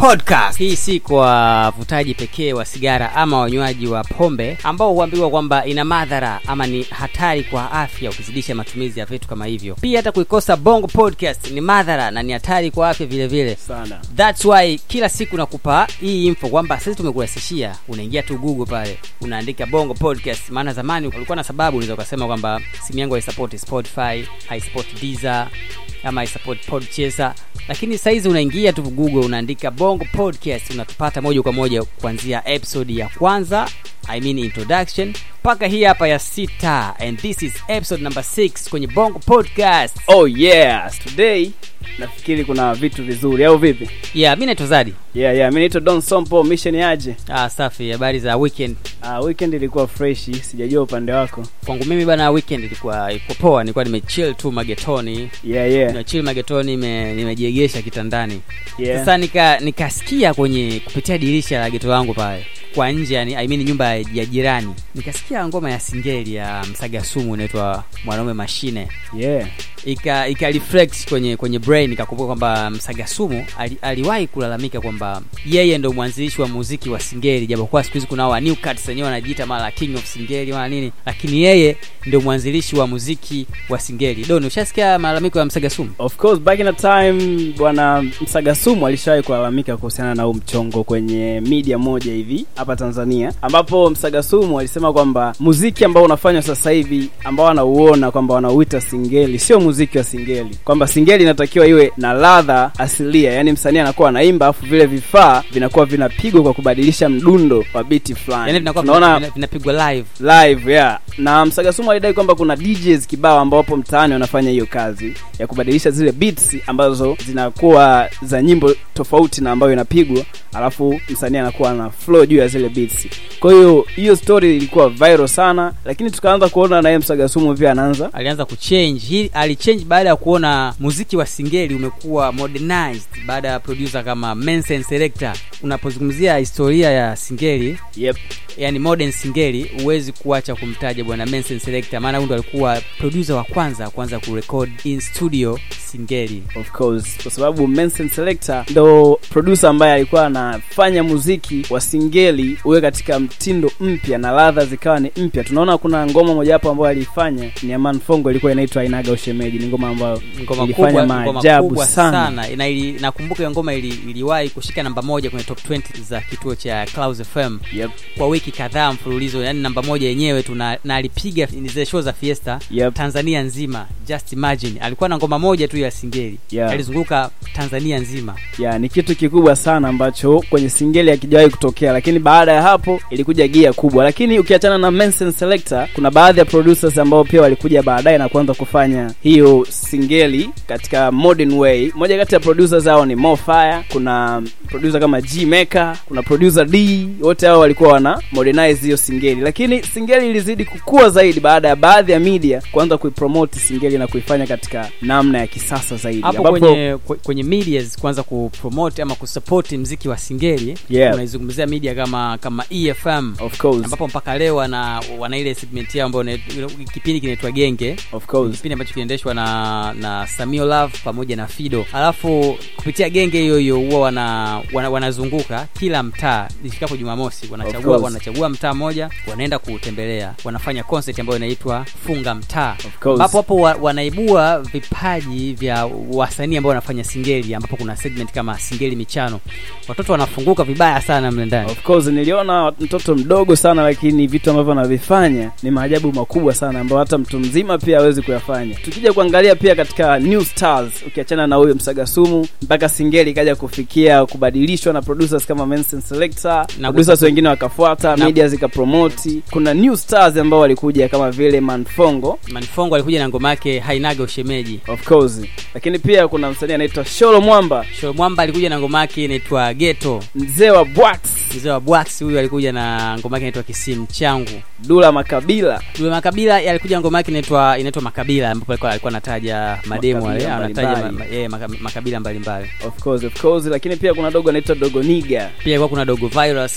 Podcast. Hii si kwa wavutaji pekee wa sigara ama wanywaji wa pombe ambao huambiwa kwamba ina madhara ama ni hatari kwa afya ukizidisha matumizi ya vitu kama hivyo. Pia hata kuikosa Bongo Podcast ni madhara na ni hatari kwa afya vile vile. Sana. That's why kila siku nakupa hii info kwamba sisi tumekurahisishia. Unaingia tu Google pale, unaandika Bongo Podcast. Maana zamani ulikuwa na sababu unaweza ukasema kwamba simu yangu haisupport Spotify, haisupport Deezer ama support Podchaser, lakini saizi unaingia tu Google unaandika Bongo Podcast, unatupata moja kwa moja kuanzia episode ya kwanza I mean introduction mpaka hii hapa ya sita, and this is episode number 6 kwenye Bongo Podcast. Oh yes, today nafikiri kuna vitu vizuri au vipi? Yeah, mi naitwa Zadi. Yeah, yeah, mi naitwa Don Sompo, mission yaje? Ah, safi. Habari za weekend? ah weekend ilikuwa fresh, sijajua upande wako. Kwangu mimi bana, weekend ilikuwa ilikuwa poa, nilikuwa nimechill tu magetoni Yeah, yeah. nimechill magetoni, nime- nimejiegesha kitandani Yeah. sasa nika nikasikia kwenye kupitia dirisha la geto langu pale kwa nje yani, I mean nyumba ya jirani. Nikasikia ngoma ya singeli ya msaga sumu inaitwa mwanaume mashine. Yeah. ika ika reflect kwenye kwenye brain ikakumbuka kwamba msaga sumu ali, aliwahi kulalamika kwamba yeye ndo mwanzilishi wa muziki wa singeli japokuwa siku hizi kuna wa new cuts wenyewe wanajiita mara king of singeli mara nini lakini yeye ndio mwanzilishi wa muziki wa singeli. Don ushasikia malalamiko ya msaga sumu? Of course back in the time bwana Msagasumu alishawahi kulalamika kuhusiana na huu mchongo kwenye media moja hivi hapa Tanzania, ambapo Msagasumu alisema kwamba muziki ambao unafanywa sasa hivi ambao anauona kwamba wanauita singeli sio muziki wa singeli, kwamba singeli inatakiwa iwe na ladha asilia, yani msanii anakuwa anaimba afu vile vifaa vinakuwa vinapigwa kwa kubadilisha mdundo wa biti fulani. yani Tunaona vinapigwa live. Live yeah. Na msagasumu alidai kwamba kuna djs kibao ambao wapo mtaani wanafanya hiyo kazi ya kubadilisha zile beats ambazo zinakuwa za nyimbo tofauti na ambayo inapigwa alafu msanii anakuwa na flow juu ya zile beats. Kwa hiyo hiyo story ilikuwa viral sana lakini tukaanza kuona naye msagasumu pia anaanza. Alianza kuchange. Hii alichange baada ya kuona muziki wa singeli umekuwa modernized baada ya producer kama Mensen Selector. Unapozungumzia historia ya singeli yep. yani modern singeli huwezi kuacha kumtaja bwana Mensen Selector maana huyu ndo alikuwa producer wa kwanza kuanza kurecord in studio singeli. Of course kwa sababu Mensen Selector ndo producer ambaye alikuwa anafanya muziki wa singeli uwe katika mtindo mpya na ladha zikawa ni mpya tunaona kuna ngoma mojawapo ambayo aliifanya ni Aman Fongo ilikuwa inaitwa Inaga Ushemeji ni ngoma ambayo ngoma ilifanya maajabu sana. sana, Na ili, nakumbuka hiyo ngoma ili, iliwahi kushika namba moja kwenye top 20 za kituo cha Clouds FM yep. kwa wiki kadhaa mfululizo yani namba moja yenyewe tu na, na alipiga zile show za fiesta Yep. tanzania nzima just imagine alikuwa na ngoma moja tu ya singeli Yeah. alizunguka tanzania nzima yeah, ni kitu kikubwa sana ambacho kwenye singeli hakijawahi kutokea lakini baada ya hapo ilikuja gia kubwa. Lakini ukiachana na Manson Selector kuna baadhi ya producers ambao pia walikuja baadaye na kuanza kufanya hiyo singeli katika modern way. Moja kati ya producers hao ni Mofire kuna producer kama G Maker kuna producer D wote hao walikuwa wana modernize hiyo singeli. Lakini singeli ilizidi kukua zaidi baada ya baadhi ya media kuanza kuipromote singeli na kuifanya katika namna ya kisasa zaidi. Hapo ambapo- kwenye kwenye medias kuanza kupromote ama kusupport mziki wa singeli Yeah. unaizungumzia media kama kama efm of course. ambapo mpaka leo wana wana ile segment yao ambayo kipindi kinaitwa genge. Of course. Kipindi ambacho kinaendeshwa na na Samio Love pamoja na Fido. Alafu kupitia genge hiyo hiyo huwa wana, wana, wanazunguka kila mtaa. Ifikapo Jumamosi, wanachagua wanachagua mtaa mmoja, wanaenda kuutembelea, wanafanya concert ambayo inaitwa funga mtaa, ambapo hapo wa, wanaibua vipaji vya wasanii ambao wanafanya singeli, ambapo kuna segment kama singeli michano, watoto wanafunguka vibaya sana mle ndani. of course niliona mtoto mdogo sana lakini vitu ambavyo anavifanya ni maajabu makubwa sana ambayo hata mtu mzima pia hawezi kuyafanya. Tukija kuangalia pia katika new stars ukiachana na huyo msagasumu mpaka singeli ikaja kufikia kubadilishwa na producers kama Manson Selector Na producers wengine wakafuata media zikapromoti kuna new stars ambao walikuja kama vile manfongo. Manfongo alikuja na ngoma yake hainaga ushemeji. of course. Lakini pia kuna msanii anaitwa sholo mwamba. Sholo Mwamba alikuja na ngoma yake inaitwa Ghetto. mzee wa bwax mzee wa Bwax huyu alikuja na ngoma yake inaitwa Kisimu changu. Dula makabila. Dula Makabila alikuja ngoma yake inaitwa inaitwa Makabila ambapo alikuwa alikuwa anataja mademo wale anataja eh, makabila mbalimbali. of course of course lakini pia kuna dogo anaitwa dogo niga. Pia kwa kuna Dogo Virus.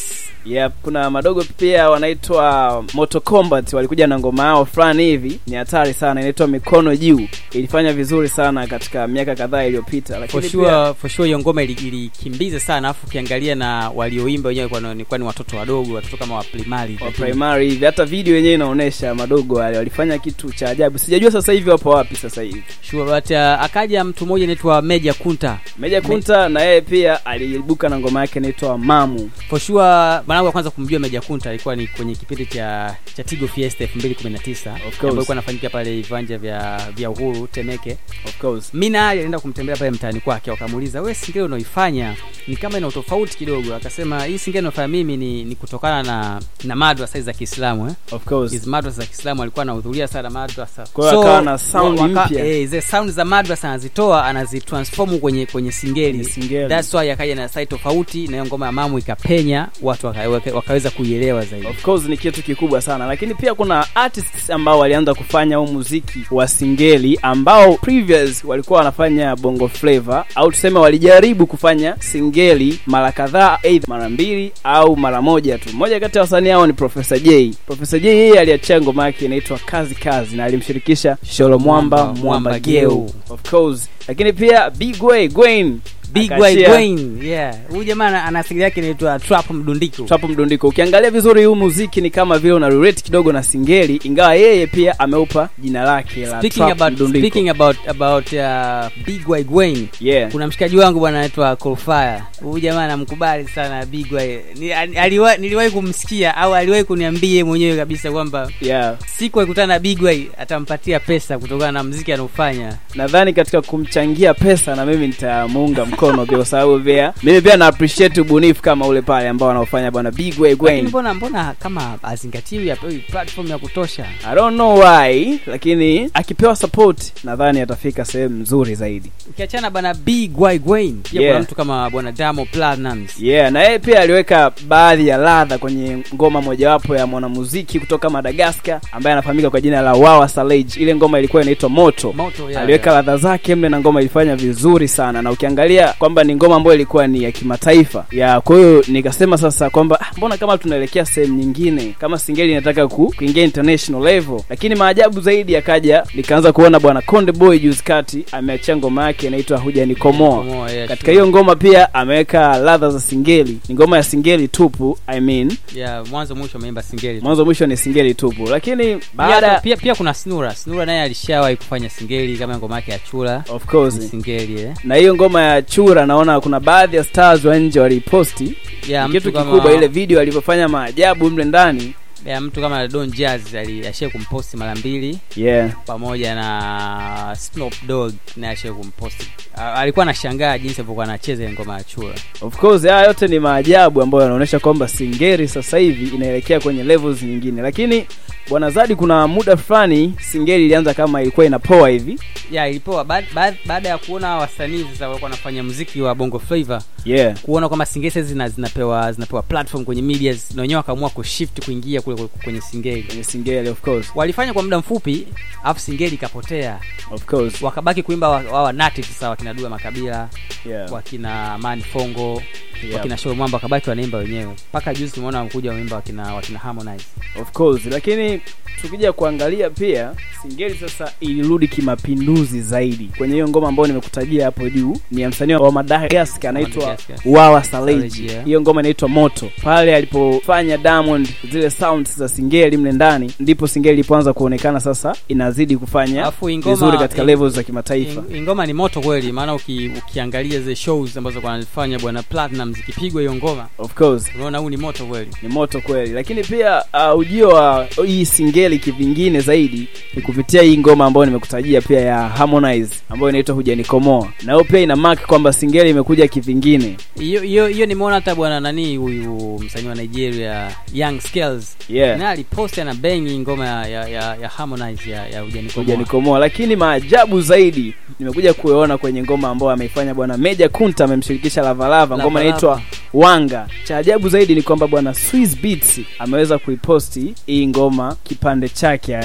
Yep, kuna madogo pia wanaitwa Moto Combat walikuja na ngoma yao fulani hivi, ni hatari sana, inaitwa mikono juu. Ilifanya vizuri sana katika miaka kadhaa iliyopita, for sure, pia for sure hiyo ngoma ili- ilikimbiza sana afu ukiangalia na walioimba wenyewe kwa ni watoto wadogo watoto kama wa primary wa primary hivi, hata video yenyewe inaonyesha madogo wale walifanya kitu cha ajabu. Sijajua sasa hivi wapo wapi sasa hivi. sure but uh, akaja mtu mmoja anaitwa Meja Kunta Meja Kunta na yeye pia aliibuka na ngoma yake inaitwa Mamu. for sure mwanangu wa kwanza kumjua Meja Kunta alikuwa ni kwenye kipindi cha cha Tigo Fiesta 2019 ambayo ilikuwa inafanyika pale viwanja vya vya Uhuru Temeke Of course. alienda kumtembelea pale mtaani kwake wakamuuliza we singeli unaoifanya ni kama ina utofauti kidogo akasema hii singeli unaofanya mimi ni, ni kutokana na na madwa hizi za kiislamu eh? Of course. hizi madrasa za kiislamu alikuwa anahudhuria sana madrasa Kwa hiyo akawa na sound mpya. eh, zile sound za madrasa anazitoa anazitransform kwenye kwenye singeli singeli. that's why akaja na style tofauti na hiyo ngoma ya mamu ikapenya watu waka, waka, wakaweza kuielewa zaidi Of course ni kitu kikubwa sana, lakini pia kuna artists ambao walianza kufanya huu muziki wa singeli ambao previous walikuwa wanafanya bongo flavor au tuseme walijaribu kufanya singeli mara kadhaa, either mara mbili au mara moja tu. Mmoja kati ya wasanii hao ni Professor J. Professor J yeye aliachia ngoma yake inaitwa Kazi Kazi na alimshirikisha Sholo Mwamba Mwamba. Geu. Of course. Lakini pia Big Way Gwen big white Gwen, yeah huyu jamaa ana- asili yake inaitwa trap mdundiko Trap mdundiko. Ukiangalia vizuri huu muziki ni kama vile una relate kidogo na singeli, ingawa yeye pia ameupa jina lake la speaking Trap about mdundiko. speaking about about uh, big white Gwen yeah. kuna mshikaji wangu bwana anaitwa Colfire. Huyu jamaa namkubali sana Big Way. Ni, ali- aliwa- niliwahi kumsikia au aliwahi kuniambia mwenyewe kabisa kwamba Yeah. siku akutana na Big Way atampatia pesa kutokana na muziki anaofanya. Nadhani katika kumchangia pesa na mimi nitamuunga mkono pia kwa sababu pia mimi pia na appreciate ubunifu kama ule pale ambao wanaofanya bwana Big Way Gwen. mbona mbona kama azingatiwi apewi platform ya kutosha? I don't know why, lakini akipewa support nadhani atafika sehemu nzuri zaidi. Ukiachana bwana Big Way Gwen, pia Yeah. kuna mtu kama bwana Diamond Platnumz. Yeah, na yeye pia aliweka baadhi ya ladha kwenye ngoma mojawapo ya mwanamuziki kutoka Madagascar ambaye anafahamika kwa jina la Wawa Salage. Ile ngoma ilikuwa inaitwa Moto. Moto yeah. aliweka ladha zake mle na ngoma ilifanya vizuri sana na ukiangalia kwamba ni ngoma ambayo ilikuwa ni ya kimataifa ya kwa hiyo nikasema sasa kwamba ah, mbona kama tunaelekea sehemu nyingine kama singeli inataka ku, kuingia international level lakini maajabu zaidi yakaja nikaanza kuona bwana konde boy juzi kati ameachia ngoma yake inaitwa hujanikomoa yeah, katika sure. hiyo ngoma pia ameweka ladha za singeli ni ngoma ya singeli tupu I mean Yeah, mwanzo mwisho ameimba singeli. mwanzo mwisho ni singeli tupu lakini baada pia, pia kuna Snura. Snura naye alishawahi kufanya singeli kama ngoma yake ya Chula. of course singeli eh. na hiyo ngoma ya chura naona kuna baadhi ya stars wa nje waliposti. Yeah, kitu kama- kikubwa ile video alivyofanya maajabu mle ndani. Ya mtu kama Don Jazz alishia kumposti mara mbili. Yeah. Pamoja na Snoop Dogg naye ashia kumposti. Alikuwa anashangaa jinsi alivyokuwa anacheza ngoma ya chura. of course haya yote ni maajabu ambayo yanaonyesha kwamba singeri sasa hivi inaelekea kwenye levels nyingine. Lakini bwana zadi kuna muda fulani singeli ilianza kama ilikuwa inapoa hivi Yeah, ilipoa baada ba, baada ya kuona wasanii sasa walikuwa wanafanya muziki wa Bongo Flava, yeah kuona kwamba singeli zina, zinapewa zinapewa platform kwenye media na wenyewe wakaamua kushift kuingia kule kwenye singeli. kwenye singeli of course Walifanya kwa muda mfupi, afu singeli ikapotea. of course Wakabaki kuimba wa, wa, sasa wakina Dua Makabila, yeah wakina Mani Fongo, Yeah. wakina Show Mwamba wakabaki wanaimba wenyewe mpaka juzi tumeona wamekuja wameimba wakina wakina Harmonize. of course lakini tukija kuangalia pia singeli sasa ilirudi kimapinduzi zaidi. Kwenye hiyo ngoma ambayo nimekutajia hapo juu ni ya msanii wa madagascar anaitwa wawa saleji. Hiyo ngoma inaitwa moto. Pale alipofanya diamond zile sounds za singeli mle ndani ndipo singeli ilipoanza kuonekana sasa inazidi kufanya vizuri katika levels za kimataifa. ngoma ni moto kweli, maana uki, ukiangalia zile shows ambazo anafanya bwana Platinum zikipigwa hiyo ngoma, of course. unaona huu ni moto kweli. ni moto kweli. Lakini pia uh, ujio wa hii singeli kivingine zaidi ni kupitia hii ngoma ambayo nimekutajia pia ya harmonize ambayo inaitwa hujanikomoa na hiyo pia ina mark kwamba singeli imekuja kivingine. Hiyo hiyo hiyo nimeona hata bwana nani huyu msanii wa Nigeria Young Skills. Yeah. Na aliposti ana bengi ngoma ya, ya, ya, ya Harmonize ya, ya Hujanikomoa. hujanikomoa lakini maajabu zaidi nimekuja kuona kwenye ngoma ambayo ameifanya bwana meja kunta amemshirikisha lavalava ngoma inaitwa wanga. Cha ajabu zaidi ni kwamba bwana Swiss Beats ameweza kuiposti hii ngoma kipande chake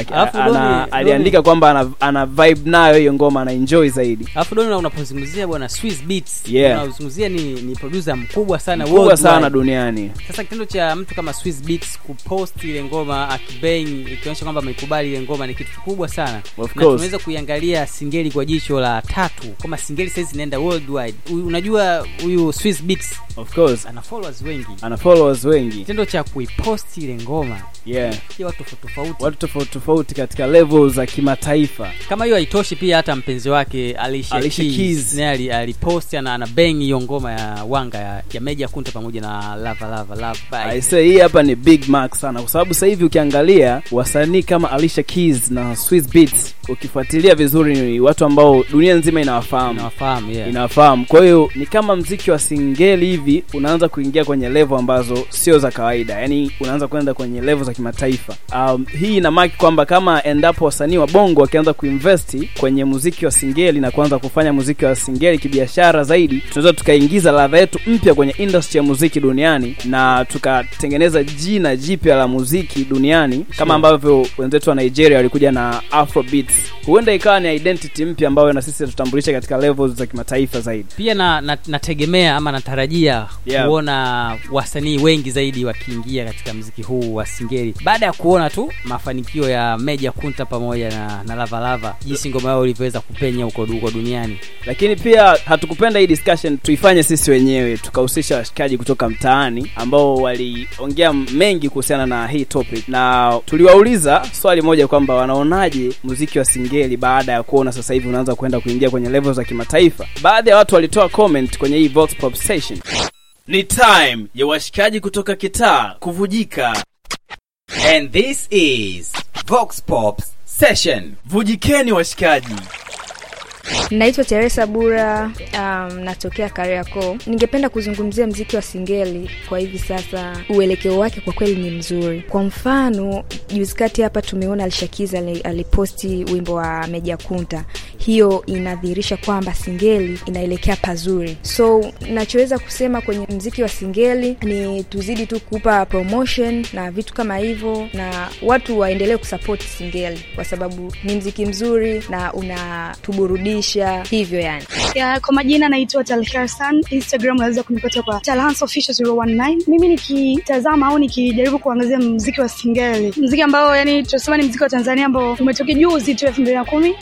aliandika kwamba ana, ana vibe nayo hiyo ngoma ana enjoy zaidi. Alafu doni unapozungumzia bwana Swiss Beats Yeah. unazungumzia ni, ni producer mkubwa sana mkubwa worldwide. sana duniani. Sasa kitendo cha mtu kama Swiss Beats kupost ile ngoma akibeng ikionyesha kwamba ameikubali ile ngoma ni kitu kikubwa sana. Na tunaweza kuiangalia singeli kwa jicho la tatu. Kama singeli saizi inaenda worldwide. U- unajua huyu Swiss Beats of course. ana followers wengi. Ana followers wengi. Kitendo cha kuipost ile ngoma yeah. watu tofauti. Watu tofauti tofauti katika level za kimataifa. Kama hiyo haitoshi pia hata mpenzi wake Alicia, Alicia Keys, Keys. naye ali- alipost ana, ana bang hiyo ngoma ya wanga ya, ya Meja Kunta pamoja na Lava Lava I say hii hapa ni big mark sana. Kwa sababu sasa hivi ukiangalia wasanii kama Alicia Keys na Swiss Beats ukifuatilia vizuri ni watu ambao dunia nzima inawafahamu. Inawafahamu, yeah. inawafahamu. Kwa hiyo ni kama mziki wa singeli hivi unaanza kuingia kwenye level ambazo sio za kawaida. Yani unaanza kwenda kwenye level za kimataifa um, hii ina maki kwamba kama endapo wasanii wa bongo wakianza kuinvesti kwenye muziki wa singeli na kuanza kufanya muziki wa singeli kibiashara zaidi tunaweza tukaingiza ladha yetu mpya kwenye industry ya muziki duniani na tukatengeneza jina jipya la muziki duniani kama ambavyo wenzetu wa nigeria walikuja na afrobeats. Huenda ikawa ni identity mpya ambayo na sisi tutambulisha katika levels za kimataifa zaidi. Pia na, na, nategemea ama natarajia Yeah. kuona wasanii wengi zaidi wakiingia katika mziki huu wa singeli. Baada ya kuona tu mafanikio ya Meja Kunta pamoja na, na Lava Lava jinsi ngoma yao ilivyoweza kupenya huko huko duniani. Lakini pia hatukupenda hii discussion tuifanye sisi wenyewe tukahusisha washikaji kutoka mtaani ambao waliongea mengi kuhusiana na hii topic. Na tuliwauliza swali moja kwamba wanaonaje muziki wa singeli baada ya kuona sasa hivi unaanza kwenda kuingia kwenye level za kimataifa? Baadhi ya watu walitoa comment kwenye hii Vox Pop station. Ni time ya washikaji kutoka kitaa kuvujika And this is Vox Pops Session. vujikeni washikaji Naitwa Teresa Bura, um, natokea Kariakoo. Ningependa kuzungumzia mziki wa singeli kwa hivi sasa. Uelekeo wake kwa kweli ni mzuri. Kwa mfano, juzi kati hapa tumeona Alishakiza aliposti wimbo wa Meja Kunta. Hiyo inadhihirisha kwamba singeli inaelekea pazuri. So nachoweza kusema kwenye mziki wa singeli ni tuzidi tu kupa promotion na vitu kama hivyo, na watu waendelee kusupport singeli kwa sababu ni mziki mzuri na unatuburudisha hivyo yani. ya, kwa majina naitwa Talhersan. Instagram naweza kunipata kwa Talhans Official 019. Mimi nikitazama au nikijaribu kuangazia mziki wa singeli, mziki ambao yani tunasema ni mziki wa Tanzania ambao umetoka juzi tu elfu mbili na kumi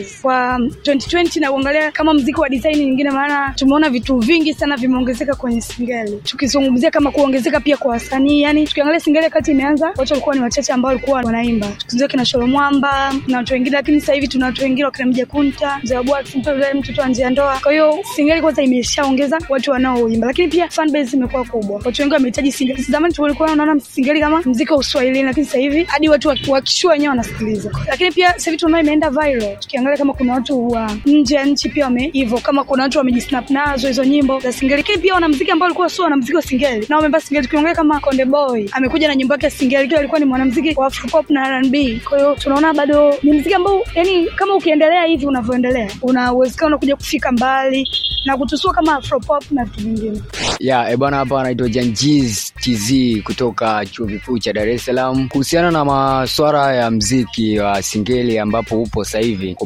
kurise kwa 2020 na kuangalia kama mziki wa design nyingine, maana tumeona vitu vingi sana vimeongezeka kwenye singeli, tukizungumzia kama kuongezeka pia kwa wasanii. Yani tukiangalia singeli wakati imeanza, watu walikuwa ni wachache ambao walikuwa wanaimba, tukizungumzia kina Sholo Mwamba na watu wengine, lakini sasa hivi tuna watu wengine wakina Mja Kunta, Mzee wa Bwax, mtoto wa Njia ndoa. Kwa hiyo singeli kwanza imeshaongeza watu wanaoimba, lakini pia fan base imekuwa kubwa, watu wengi wamehitaji singeli. Zamani tulikuwa tunaona singeli kama mziki wa Uswahilini, lakini sasa hivi hadi watu wakishua wenyewe wanasikiliza. Lakini pia sasa hivi tunaona imeenda viral, tukiangalia kama kuna watu wa nje ya nchi pia wame hivyo, kama kuna watu wamejisnap nazo hizo nyimbo za singeli, lakini pia wanamziki ambao walikuwa sio wanamziki wa singeli na wameimba singeli. Tukiangalia kama Konde Boy amekuja na nyimbo yake ya singeli, kile alikuwa ni mwanamziki wa Afropop na R&B. Kwa hiyo tunaona bado ni mziki ambao yani, kama ukiendelea hivi unavyoendelea, una uwezekano kuja kufika mbali na kutusua kama Afropop na vitu vingine. ya ebwana hapa anaitwa janjiz tz kutoka chuo kikuu cha dar es salaam kuhusiana na maswara ya mziki wa singeli ambapo upo sasa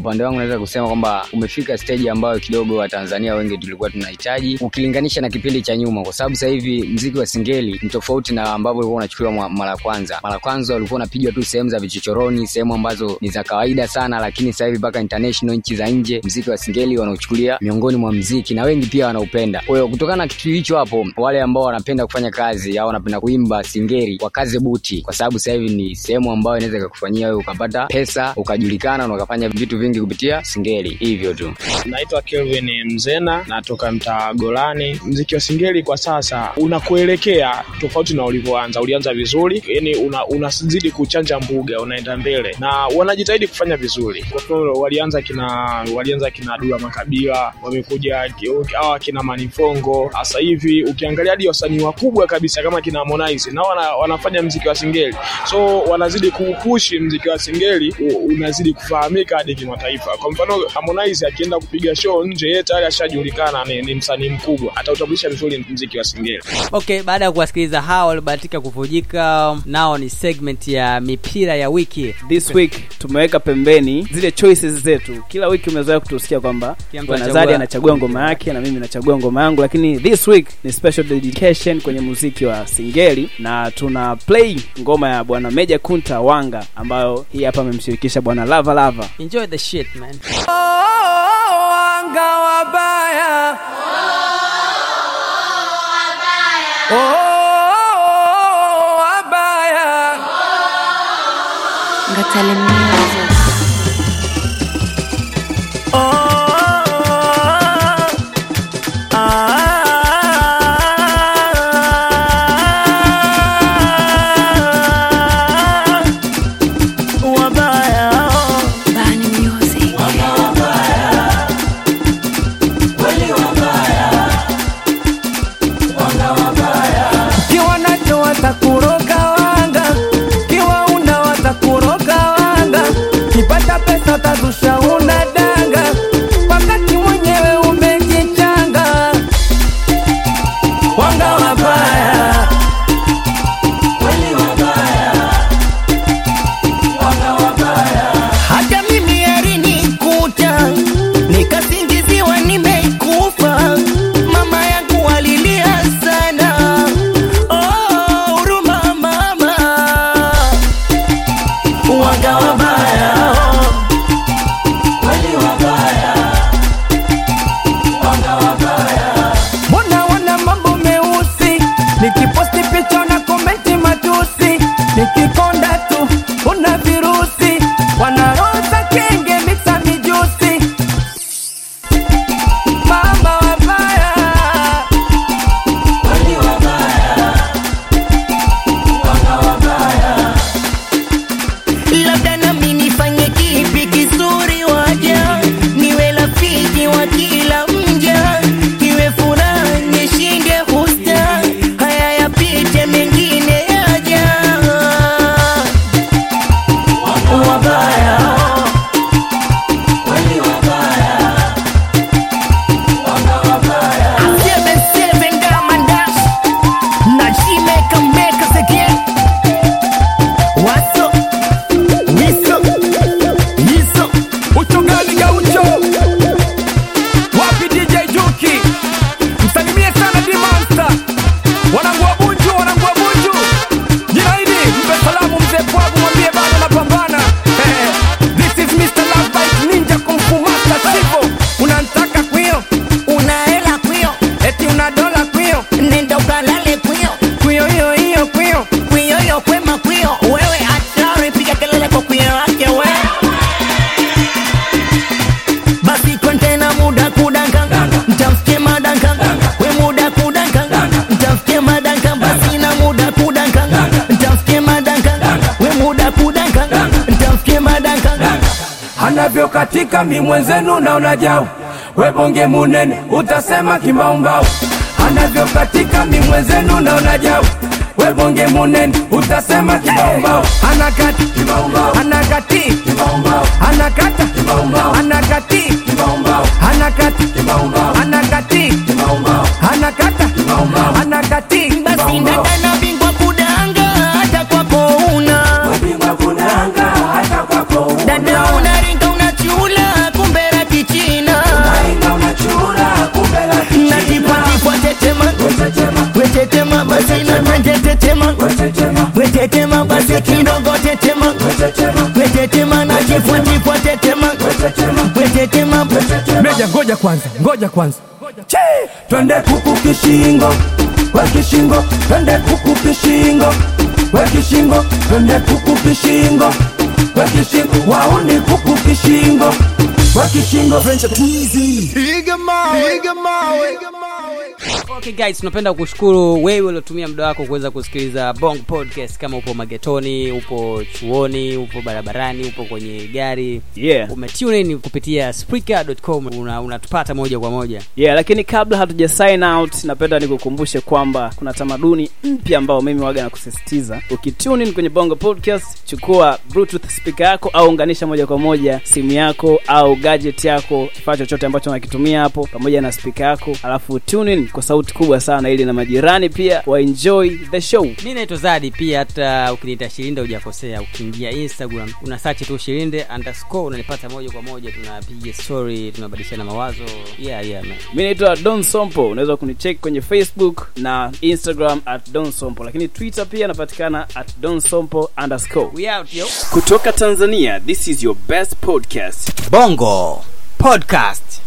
upande wangu naweza kusema kwamba umefika stage ambayo kidogo watanzania wengi tulikuwa tunahitaji ukilinganisha na kipindi cha nyuma kwa sababu sasa hivi mziki wa singeli ni tofauti na ambavyo ulikuwa unachukuliwa mara kwanza. Mara kwanza ulikuwa unapigwa tu sehemu za vichochoroni sehemu ambazo ni za kawaida sana lakini sasa hivi mpaka international nchi za nje mziki wa singeli wanaochukulia miongoni mwa mziki na wengi pia wanaupenda. Kwa kutokana na kitu hicho hapo wale ambao wanapenda kufanya kazi au wanapenda kuimba singeli wakaze buti kwa sababu sasa hivi ni sehemu ambayo inaweza ikakufanyia wewe ukapata pesa ukajulikana na ukafanya vitu vingi kupitia singeli. Hivyo tu. Naitwa kelvin mzena natoka mtaa golani. Mziki wa singeli kwa sasa unakuelekea tofauti na ulivyoanza. Ulianza vizuri yani una, unazidi kuchanja mbuga unaenda mbele. Na wanajitahidi kufanya vizuri. Kwa mfano walianza kina walianza kina dula makabila wamekuja hawa kina manifongo. Sasa hivi ukiangalia hadi wasanii wakubwa kabisa kama kina harmonize nao wana, wanafanya mziki wa singeli. So wanazidi kuupushi mziki wa singeli unazidi kufahamika hadi kimataifa kimataifa. Kwa mfano Harmonize akienda kupiga show nje, yeye tayari ashajulikana ni, ni msanii mkubwa, atautambulisha vizuri mziki wa singeli. okay baada ya kuwasikiliza hao waliobahatika kuvujika nao ni segment ya mipira ya wiki. This week tumeweka pembeni zile choices zetu. Kila wiki umezoea kutusikia kwamba bwana Zari anachagua ngoma yake na mimi nachagua ngoma yangu lakini this week ni special dedication kwenye muziki wa singeli na tuna play ngoma ya bwana meja kunta wanga ambayo hii hapa amemshirikisha bwana lava lava. Enjoy the shit man wanga wabaya Oh, wabaya Ngatale Music. Oh, anavyokatika mi mwenzenu naona jau we bonge munene utasema kimbaumbau anavyokatika mi mwenzenu naona jau we bonge munene utasema kimbaumbau anakati anakati anakata anakati anakati kidogo tetema. Wetetema kwa tetema. Wetetema meja ngoja kwanza ngoja kwanza. Che! twende kuku kishingo we kishingo. Twende kuku kishingo we kishingo. Twende kuku kishingo we kishingo. Wauni kuku kishingo wakishingo venture tizi iga mawe iga mawe okay guys tunapenda kushukuru wewe uliotumia muda wako kuweza kusikiliza bong podcast. Kama upo magetoni upo chuoni upo barabarani upo kwenye gari yeah. umetune in kupitia spreaker.com una- moja kwa moja. Yeah lakini kabla hatuja sign out napenda nikukumbushe kwamba kuna tamaduni mpya ambao mimi waga na kusisitiza. Ukitune in kwenye bongo podcast chukua bluetooth speaker yako au unganisha moja kwa moja simu yako au gadget yako kifaa chochote ambacho unakitumia hapo pamoja na speaker yako alafu tune in kwa sauti kubwa sana ili na majirani pia waenjoy the show. Mi naitwa zadi pia hata ukiniita shirinde hujakosea ukiingia instagram una search tu shirinde underscore unanipata moja kwa moja tunapiga story tunabadilishana mawazo. Yeah, yeah, man. mi naitwa don sompo unaweza kunicheck kwenye facebook na instagram at don sompo lakini twitter pia napatikana at don sompo underscore. We out, yo. kutoka tanzania this is your best podcast. Bongo podcast